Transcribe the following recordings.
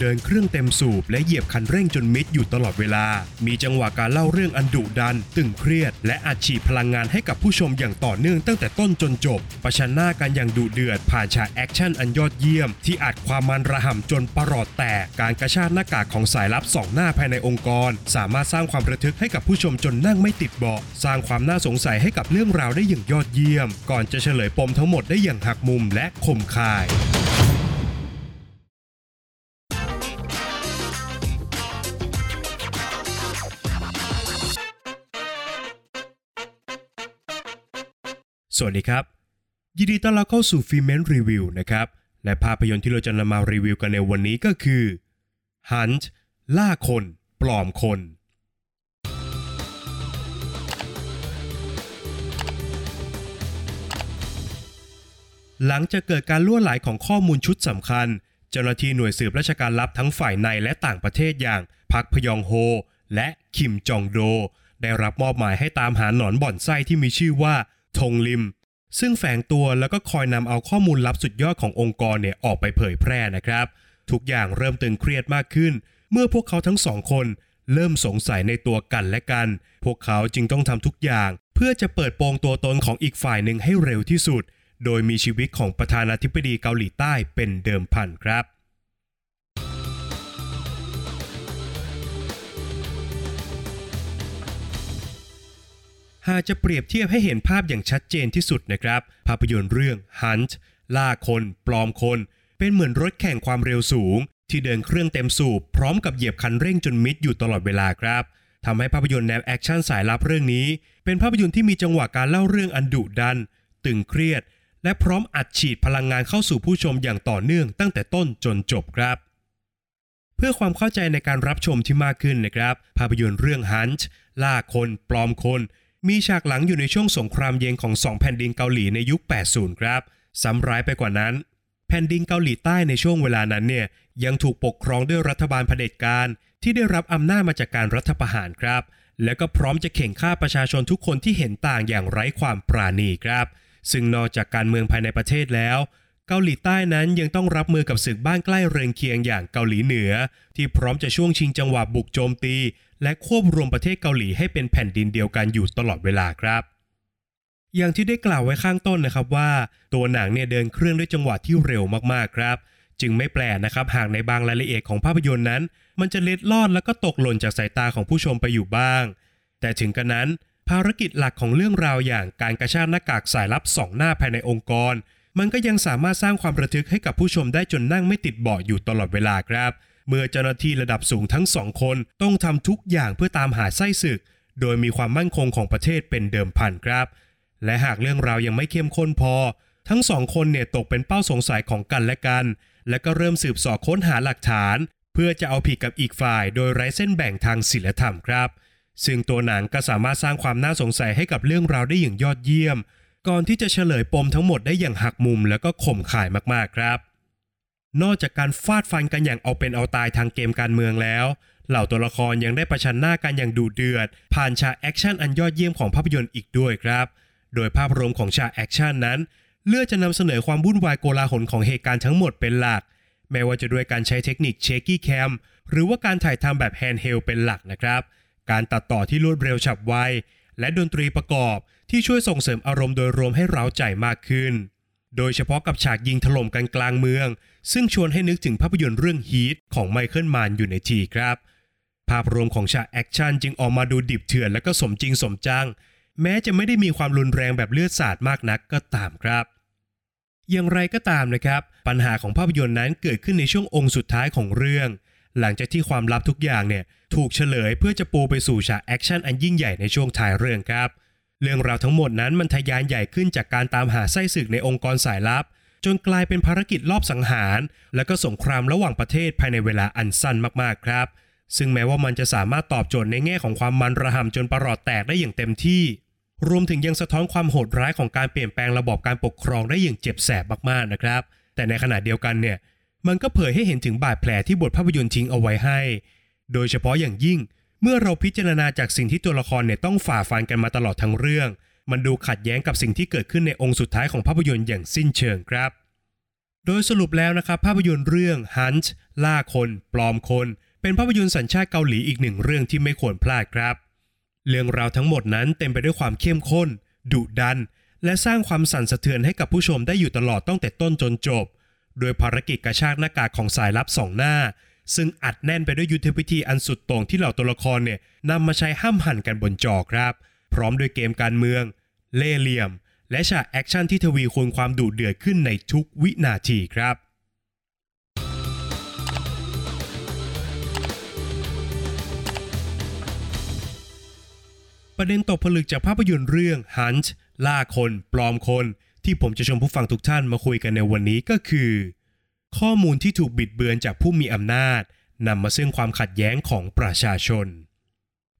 เดินเครื่องเต็มสูบและเหยียบคันเร่งจนมิดอยู่ตลอดเวลา มีจังหวะการเล่าเรื่องอันดุดัน ตึงเครียด และอัดฉีดพลังงานให้กับผู้ชมอย่างต่อเนื่องตั้งแต่ต้นจนจบ ประชันหน้ากันอย่างดุเดือด ผ่านฉากแอคชั่นอันยอดเยี่ยม ที่อัดความมันระห่ำจนประหลอดแตก การกระชากหน้ากากของสายลับสองหน้าภายในองค์กร สามารถสร้างความระทึกให้กับผู้ชมจนนั่งไม่ติดเบาะ สร้างความน่าสงสัยให้กับเรื่องราวได้อย่างยอดเยี่ยม ก่อนจะเฉลยปมทั้งหมดได้อย่างหักมุมและคมคาย สวัสดีครับ ยินดีต้อนรับเข้าสู่ฟิเมนรีวิวนะครับ และภาพยนตร์ที่เราจะนำมารีวิวกันในวันนี้ก็คือ Hunt ล่าคน ปลอมคน หลังจากเกิดการล่วไหลของข้อมูลชุดสำคัญ เจ้าหน้าที่หน่วยสืบราชการลับทั้งฝ่ายในและต่างประเทศอย่างพักพยองโฮ และคิมจองโด ได้รับมอบหมายให้ตามหาหนอนบ่อนไส้ที่มีชื่อว่า ทงลิม ซึ่งแฝงตัวแล้วก็คอยนำเอาข้อมูลลับสุดยอดขององค์กรเนี่ยออกไปเผยแพร่นะครับ ทุกอย่างเริ่มตึงเครียดมากขึ้น เมื่อพวกเขาทั้งสองคน เริ่มสงสัยในตัวกันและกัน พวกเขาจึงต้องทำทุกอย่าง เพื่อจะเปิดโปงตัวตนของอีกฝ่ายหนึ่งให้เร็วที่สุด โดยมีชีวิตของประธานาธิบดีเกาหลีใต้เป็นเดิมพันครับ หากจะเปรียบเทียบให้เห็นภาพอย่างชัดเจนที่สุดนะครับ ภาพยนตร์เรื่อง Hunt ล่าคน ปลอมคน เป็นเหมือนรถแข่งความเร็วสูง ที่เดินเครื่องเต็มสูบพร้อมกับเหยียบคันเร่งจนมิดอยู่ตลอดเวลาครับทำให้ภาพยนตร์แนวแอคชั่นสายลับเรื่องนี้ เป็นภาพยนตร์ที่มีจังหวะการเล่าเรื่องอันดุดัน ตึงเครียด และพร้อมอัดฉีดพลังงานเข้าสู่ผู้ชมอย่างต่อเนื่องตั้งแต่ต้นจนจบครับ เพื่อความเข้าใจในการรับชมที่มากขึ้นนะครับ ภาพยนตร์เรื่อง Hunt ล่าคน ปลอมคน มีฉากหลังอยู่ในช่วงสงครามเย็นของสองแผ่นดินเกาหลีในยุค 80 ครับ ซ้ำร้ายไปกว่านั้น แผ่นดินเกาหลีใต้ในช่วงเวลานั้นเนี่ยยังถูกปกครองด้วยรัฐบาลเผด็จการ ที่ได้รับอำนาจมาจากการรัฐประหารครับ และก็พร้อมจะเข่งฆ่าประชาชนทุกคนที่เห็นต่างอย่างไร้ความปราณีครับ ซึ่งนอกจากการเมืองภายในประเทศแล้วเกาหลีใต้นั้นยังต้องรับมือกับศึกบ้านใกล้เรือนเคียงอย่างเกาหลีเหนือ ที่พร้อมจะช่วงชิงจังหวะบุกโจมตี และควบรวมประเทศเกาหลีให้เป็นแผ่นดินเดียวกันอยู่ตลอดเวลาครับ อย่างที่ได้กล่าวไว้ข้างต้นนะครับว่า ตัวหนังเนี่ยเดินเครื่องด้วยจังหวะที่เร็วมากๆครับ จึงไม่แปลกนะครับหากในบางรายละเอียดของภาพยนตร์นั้น มันจะเล็ดลอดแล้วก็ตกหล่นจากสายตาของผู้ชมไปอยู่บ้าง แต่ถึงกระนั้น ภารกิจหลักของเรื่องราวอย่างการกระชากหน้ากากสายลับสองหน้าภายในองค์กร มันก็ยังสามารถสร้างความระทึกให้กับผู้ชมได้จนนั่งไม่ติดเบาะอยู่ตลอดเวลาครับ เมื่อเจ้าหน้าที่ระดับสูงทั้งสองคนต้องทำทุกอย่างเพื่อตามหาไส้ศึก โดยมีความมั่นคงของประเทศเป็นเดิมพันครับ และหากเรื่องราวยังไม่เข้มข้นพอ ทั้งสองคนเนี่ยตกเป็นเป้าสงสัยของกันและกัน และก็เริ่มสืบสอบค้นหาหลักฐาน เพื่อจะเอาผิดกับอีกฝ่าย โดยไร้เส้นแบ่งทางศีลธรรมครับ ซึ่งตัวหนังก็สามารถสร้างความน่าสงสัยให้กับเรื่องราวได้อย่างยอดเยี่ยม ก่อนที่จะเฉลยปมทั้งหมดได้อย่างหักมุมแล้วก็ข่มข่ายมากๆครับ นอกจากการฟาดฟันกันอย่างเอาเป็นเอาตายทางเกมการเมืองแล้ว เหล่าตัวละครยังได้ประชันหน้ากันอย่างดุเดือด ผ่านฉากแอคชั่นอันยอดเยี่ยมของภาพยนตร์อีกด้วยครับ โดยภาพรวมของฉากแอคชั่นนั้น เลือกจะนำเสนอความวุ่นวายโกลาหลของเหตุการณ์ทั้งหมดเป็นหลัก แม้ว่าจะด้วยการใช้เทคนิค shaky cam หรือว่าการถ่ายทำแบบ handheld เป็นหลักนะครับ การตัดต่อที่รวดเร็วฉับไวและดนตรีประกอบที่ช่วยส่งเสริมอารมณ์โดยรวมให้เร้าใจมากขึ้น โดยเฉพาะกับฉากยิงถล่มกันกลางเมือง ซึ่งชวนให้นึกถึงภาพยนตร์เรื่อง Heat ของ Michael Mann อยู่ในทีครับ ภาพรวมของฉากแอคชั่นจึงออกมาดูดิบเถื่อนและก็สมจริงสมจัง แม้จะไม่ได้มีความรุนแรงแบบเลือดสาดมากนักก็ตามครับ อย่างไรก็ตามนะครับ ปัญหาของภาพยนตร์นั้นเกิดขึ้นในช่วงองค์สุดท้ายของเรื่อง หลังจากที่ความลับทุกอย่างเนี่ยถูกเฉลยเพื่อจะปูไปสู่ฉากแอคชั่นอันยิ่งใหญ่ในช่วงท้ายเรื่องครับ เรื่องราวทั้งหมดนั้นมันทะยานใหญ่ขึ้นจากการตามหาไส้ศึกในองค์กรสายลับ จนกลายเป็นภารกิจลอบสังหาร และก็สงครามระหว่างประเทศภายในเวลาอันสั้นมากๆครับ ซึ่งแม้ว่ามันจะสามารถตอบโจทย์ในแง่ของความมันระห่ำจนประหลอดแตกได้อย่างเต็มที่ รวมถึงยังสะท้อนความโหดร้ายของการเปลี่ยนแปลงระบบการปกครองได้อย่างเจ็บแสบมากๆนะครับ แต่ในขณะเดียวกันเนี่ยมันก็เผยให้เห็นถึงบาดแผลที่บทภาพยนตร์ทิ้งเอาไว้ให้ โดยเฉพาะอย่างยิ่ง เมื่อเราพิจารณาจากสิ่งที่ตัวละครเนี่ยต้องฝ่าฟันกันมาตลอดทั้งเรื่อง มันดูขัดแย้งกับสิ่งที่เกิดขึ้นในองค์สุดท้ายของภาพยนตร์อย่างสิ้นเชิงครับ โดยสรุปแล้วนะครับภาพยนตร์เรื่อง Hunt ล่าคน ปลอมคน เป็นภาพยนตร์สัญชาติเกาหลีอีกหนึ่งเรื่องที่ไม่ควรพลาดครับ เรื่องราวทั้งหมดนั้นเต็มไปด้วยความเข้มข้น ดุดัน และสร้างความสั่นสะเทือนให้กับผู้ชมได้อยู่ตลอดตั้งแต่ต้นจนจบ โดยภารกิจกระชากหน้ากากของสายลับสองหน้า ซึ่งอัดแน่นไปด้วยยุทธวิธีอันสุดโต่งที่เหล่าตัวละครเนี่ยนำมาใช้ห้ามหันกันบนจอครับ พร้อมด้วยเกมการเมือง เล่ห์เหลี่ยม และฉากแอคชั่นที่ทวีคูณความดุเดือดขึ้นในทุกวินาทีครับประเด็นตกผลึกจากภาพยนตร์เรื่อง Hunt ล่าคน ปลอมคน ที่ผมจะชวนผู้ฟังทุกท่านมาคุยกันในวันนี้ก็คือ ข้อมูลที่ถูกบิดเบือนจากผู้มีอำนาจนำมาซึ่งความขัดแย้งของประชาชน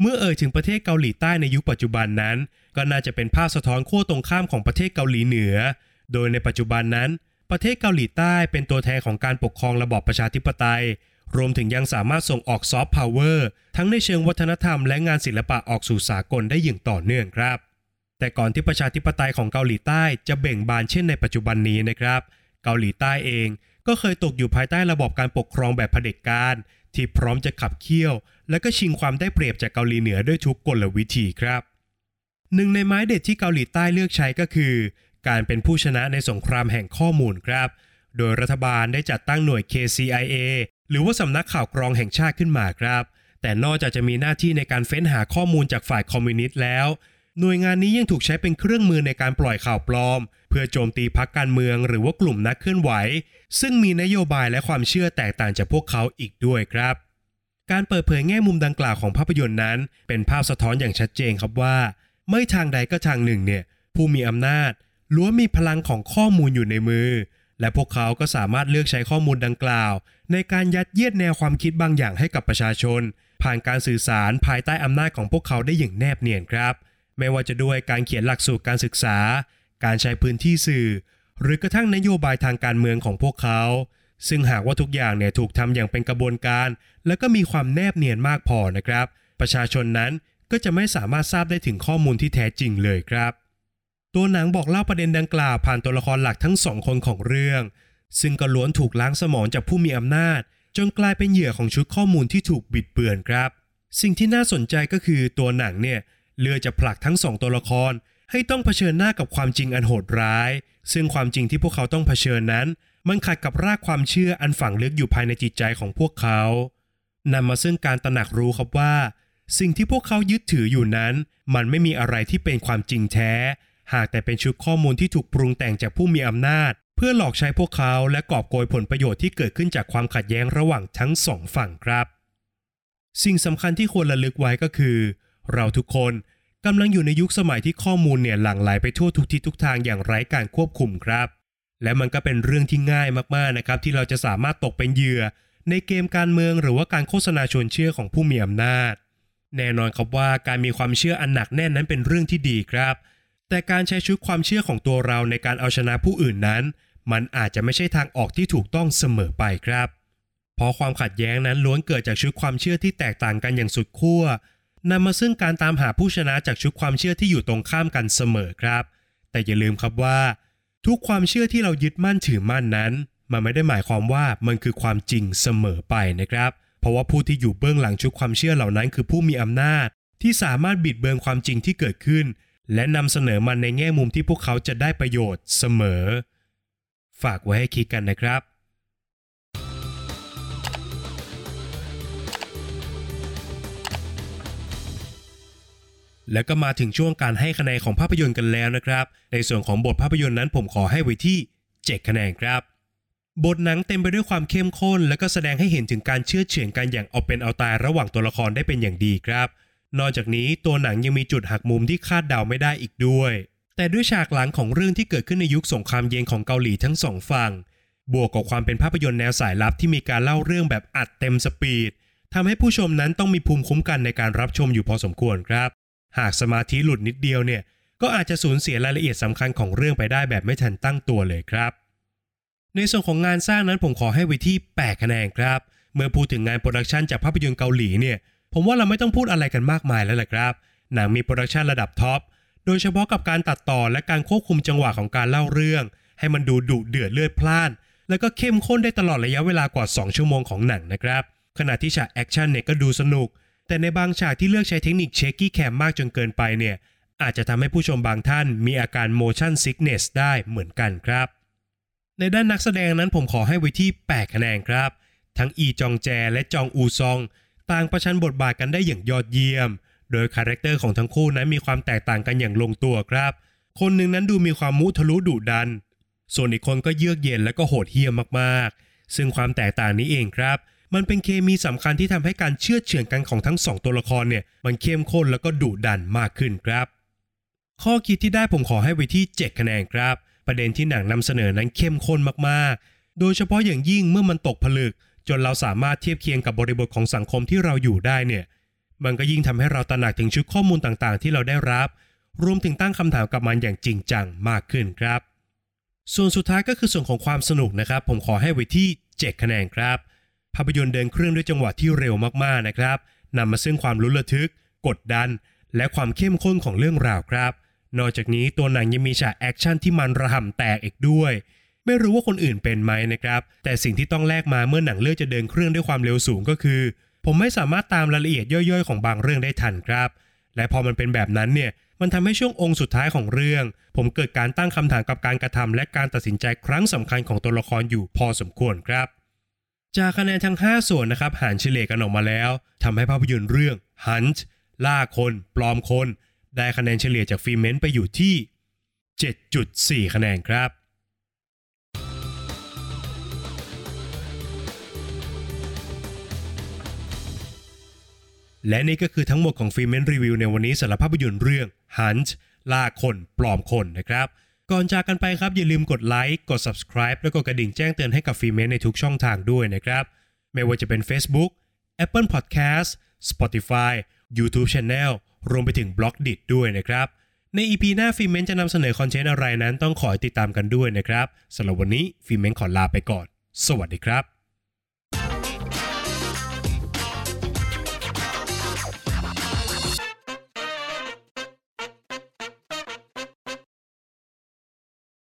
เมื่อเอ่ยถึงประเทศเกาหลีใต้ในยุคปัจจุบันนั้น ก็น่าจะเป็นภาพสะท้อนขั้วตรงข้ามของประเทศเกาหลีเหนือ โดยในปัจจุบันนั้น ประเทศเกาหลีใต้เป็นตัวแทนของการปกครองระบอบประชาธิปไตย รวมถึงยังสามารถส่งออกซอฟต์พาวเวอร์ทั้งในเชิงวัฒนธรรมและงานศิลปะออกสู่สากลได้อย่างต่อเนื่องครับ แต่ก่อนที่ประชาธิปไตยของเกาหลีใต้จะเบ่งบานเช่นในปัจจุบันนี้นะครับ เกาหลีใต้เอง ก็เคยตกอยู่ภายใต้ระบอบการปกครองแบบเผด็จการ ที่พร้อมจะขับเคี่ยว และก็ชิงความได้เปรียบจากเกาหลีเหนือด้วยทุกกลวิธีครับหนึ่งในไม้เด็ดที่เกาหลีใต้เลือกใช้ก็คือ การเป็นผู้ชนะในสงครามแห่งข้อมูลครับ โดยรัฐบาลได้จัดตั้งหน่วย KCIA หรือว่าสำนักข่าวกรองแห่งชาติขึ้นมาครับ แต่นอกจากจะมีหน้าที่ในการเฟ้นหาข้อมูลจากฝ่ายคอมมิวนิสต์แล้ว หน่วยงานนี้ยังถูกใช้เป็นเครื่องมือในการปล่อยข่าวปลอม เพื่อโจมตีพรรคการเมืองหรือว่ากลุ่มนักเคลื่อนไหว ซึ่งมีนโยบายและความเชื่อแตกต่างจากพวกเขาอีกด้วยครับ การเปิดเผยแง่มุมดังกล่าวของภาพยนตร์นั้น เป็นภาพสะท้อนอย่างชัดเจนครับว่า ไม่ทางใดก็ทางหนึ่งเนี่ยผู้มีอำนาจล้วนมีพลังของข้อมูลอยู่ในมือ และพวกเขาก็สามารถเลือกใช้ข้อมูลดังกล่าว ในการยัดเยียดแนวความคิดบางอย่างให้กับประชาชน ผ่านการสื่อสารภายใต้อำนาจของพวกเขาได้อย่างแนบเนียนครับ ไม่ว่าจะด้วยการเขียนหลักสูตรการศึกษา การใช้พื้นที่สื่อ หรือกระทั่งนโยบายทางการเมืองของพวกเขา ซึ่งหากว่าทุกอย่างเนี่ยถูกทำอย่างเป็นกระบวนการ และก็มีความแนบเนียนมากพอนะครับ ประชาชนนั้นก็จะไม่สามารถทราบได้ถึงข้อมูลที่แท้จริงเลยครับ ตัวหนังบอกเล่าประเด็นดังกล่าวผ่านตัวละครหลักทั้งสองคนของเรื่อง ซึ่งก็ล้วนถูกล้างสมองจากผู้มีอำนาจ จนกลายเป็นเหยื่อของชุดข้อมูลที่ถูกบิดเบือนครับ สิ่งที่น่าสนใจก็คือตัวหนังเนี่ย เลือจะผลักทั้งสองตัวละคร ให้ต้องเผชิญหน้ากับความจริงอันโหดร้าย ซึ่งความจริงที่พวกเขาต้องเผชิญนั้น มันขัดกับรากความเชื่ออันฝังลึกอยู่ภายในจิตใจของพวกเขานำมาซึ่งการตระหนักรู้ครับว่า สิ่งที่พวกเขายึดถืออยู่นั้น มันไม่มีอะไรที่เป็นความจริงแท้ หากแต่เป็นชุดข้อมูลที่ถูกปรุงแต่งจากผู้มีอำนาจ เพื่อหลอกใช้พวกเขาและกอบโกยผลประโยชน์ที่เกิดขึ้นจากความขัดแย้งระหว่างทั้งสองฝั่งครับ สิ่งสำคัญที่ควรระลึกไว้ก็คือ เราทุกคน กำลังอยู่ในยุคสมัยที่ข้อมูลเนี่ยหลั่งไหลไปทั่วทุกทิศทุกทางอย่างไร้การควบคุมครับ และมันก็เป็นเรื่องที่ง่ายมากๆนะครับ ที่เราจะสามารถตกเป็นเหยื่อ ในเกมการเมืองหรือว่าการโฆษณาชวนเชื่อของผู้มีอำนาจ แน่นอนครับว่าการมีความเชื่ออันหนักแน่นนั้นเป็นเรื่องที่ดีครับ แต่การใช้ชุดความเชื่อของตัวเราในการเอาชนะผู้อื่นนั้น มันอาจจะไม่ใช่ทางออกที่ถูกต้องเสมอไปครับ เพราะความขัดแย้งนั้นล้วนเกิดจากชุดความเชื่อที่แตกต่างกันอย่างสุดขั้ว นำมาซึ่งการตามหาผู้ชนะจากชุดความเชื่อที่อยู่ตรงข้ามกันเสมอครับ แต่อย่าลืมครับว่า ทุกความเชื่อที่เรายึดมั่นถือมั่นนั้น มันไม่ได้หมายความว่ามันคือความจริงเสมอไปนะครับ เพราะว่าผู้ที่อยู่เบื้องหลังชุดความเชื่อเหล่านั้น คือผู้มีอำนาจ ที่สามารถบิดเบือนความจริงที่เกิดขึ้น และนำเสนอมันในแง่มุมที่พวกเขาจะได้ประโยชน์เสมอ ฝากไว้ให้คิดกันนะครับ แล้วก็มาถึงช่วงการให้คะแนนของภาพยนตร์กันแล้วนะครับ ในส่วนของบทภาพยนตร์นั้นผมขอให้ไว้ที่ 7 คะแนนครับ บทหนังเต็มไปด้วยความเข้มข้น และก็แสดงให้เห็นถึงการเชื่อเฉือนกันอย่างเอาเป็นเอาตายระหว่างตัวละครได้เป็นอย่างดีครับ นอกจากนี้ตัวหนังยังมีจุดหักมุมที่คาดเดาไม่ได้อีกด้วย แต่ด้วยฉากหลังของเรื่องที่เกิดขึ้นในยุคสงครามเย็นของเกาหลีทั้งสองฝั่ง บวกกับความเป็นภาพยนตร์แนวสายลับที่มีการเล่าเรื่องแบบอัดเต็มสปีดทำให้ผู้ชมนั้นต้องมีภูมิคุ้มกันในการรับชมอยู่พอสมควรครับ หากสมาธิหลุดนิดเดียวเนี่ยก็อาจจะสูญเสียรายละเอียดสำคัญของเรื่องไปได้แบบไม่ทันตั้งตัวเลยครับ ในส่วนของงานสร้างนั้นผมขอให้ไว้ที่ 8 คะแนนครับ เมื่อพูดถึงงานโปรดักชันจากภาพยนตร์เกาหลีเนี่ย ผมว่าเราไม่ต้องพูดอะไรกันมากมายแล้วแหละครับ หนังมีโปรดักชันระดับท็อป โดยเฉพาะกับการตัดต่อและการควบคุมจังหวะของการเล่าเรื่อง ให้มันดูดุเดือดเลือดพล่าน แล้วก็เข้มข้นได้ตลอดระยะเวลากว่า 2 ชั่วโมงของหนังนะครับ ขณะที่ฉากแอคชั่นเนี่ยก็ดูสนุก แต่ในบางฉากที่เลือกใช้เทคนิค shaky cam มากจนเกินไปเนี่ย อาจจะทำให้ผู้ชมบางท่านมีอาการ motion sickness ได้เหมือนกันครับ ในด้านนักแสดงนั้นผมขอให้ไว้ที่ 8 คะแนนครับ ทั้งอีจองแจและจองอูซอง ต่างประชันบทบาทกันได้อย่างยอดเยี่ยม โดยคาแรคเตอร์ของทั้งคู่นั้นมีความแตกต่างกันอย่างลงตัวครับ คนหนึ่งนั้นดูมีความมุทะลุดุดัน ส่วนอีกคนก็เยือกเย็นและก็โหดเหี้ยมมากๆ ซึ่งความแตกต่างนี้เองครับ มันเป็นเคมีสำคัญที่ทำให้การเชื่อเฉือนกันของทั้งสองตัวละครเนี่ยมันเข้มข้นแล้วก็ดุดันมากขึ้นครับ ข้อคิดที่ได้ผมขอให้ไว้ที่ 7 คะแนนครับ ประเด็นที่หนังนำเสนอนั้นเข้มข้นมากๆ โดยเฉพาะอย่างยิ่งเมื่อมันตกผลึก จนเราสามารถเทียบเคียงกับบริบทของสังคมที่เราอยู่ได้เนี่ยมันก็ยิ่งทำให้เราตระหนักถึงชุดข้อมูลต่างๆ ที่เราได้รับ รวมถึงตั้งคำถามกับมันอย่างจริงจังมากขึ้นครับ ส่วนสุดท้ายก็คือส่วนของความสนุกนะครับ ผมขอให้ไว้ที่ 7 คะแนนครับ ภาพยนตร์เดินเครื่องด้วยจังหวะที่เร็วมากๆนะครับนำมาซึ่งความลุ้นระทึก กดดัน และความเข้มข้นของเรื่องราวครับ นอกจากนี้ตัวหนังยังมีฉากแอคชั่นที่มันระห่ำแตกอีกด้วย ไม่รู้ว่าคนอื่นเป็นไหมนะครับ แต่สิ่งที่ต้องแลกมาเมื่อหนังเลือกจะเดินเครื่องด้วยความเร็วสูงก็คือ ผมไม่สามารถตามรายละเอียดย่อยๆ ของบางเรื่องได้ทันครับ และพอมันเป็นแบบนั้นเนี่ยมันทำให้ช่วงองค์สุดท้ายของเรื่อง ผมเกิดการตั้งคำถามกับการกระทำและการตัดสินใจครั้งสำคัญของตัวละครอยู่พอสมควรครับ จากคะแนนทั้ง 5 ส่วนนะครับหารเฉลี่ยกันออกมาแล้วทำให้ภาพยนตร์เรื่อง Hunt ล่าคนปลอมคน ได้คะแนนเฉลี่ยจากฟิเมนไปอยู่ที่ 7.4 คะแนนครับ และนี่ก็คือทั้งหมดของฟิเมนรีวิวในวันนี้สำหรับภาพยนตร์เรื่อง Hunt ล่าคนปลอมคนนะครับ ก่อนจากกันไปครับ อย่าลืมกดไลค์กด subscribe แล้วก็กระดิ่งแจ้งเตือนให้กับฟิเมนในทุกช่องทางด้วยนะครับ ไม่ว่าจะเป็น Facebook Apple Podcast Spotify YouTube Channel รวมไปถึง Blockdit้วยนะครับ ใน EP หน้าฟิเมนจะนำเสนอคอนเทนต์อะไรนั้นต้องขอติดตามกันด้วยนะครับสำหรับวันนี้ฟิเมนขอลาไปก่อน สวัสดีครับ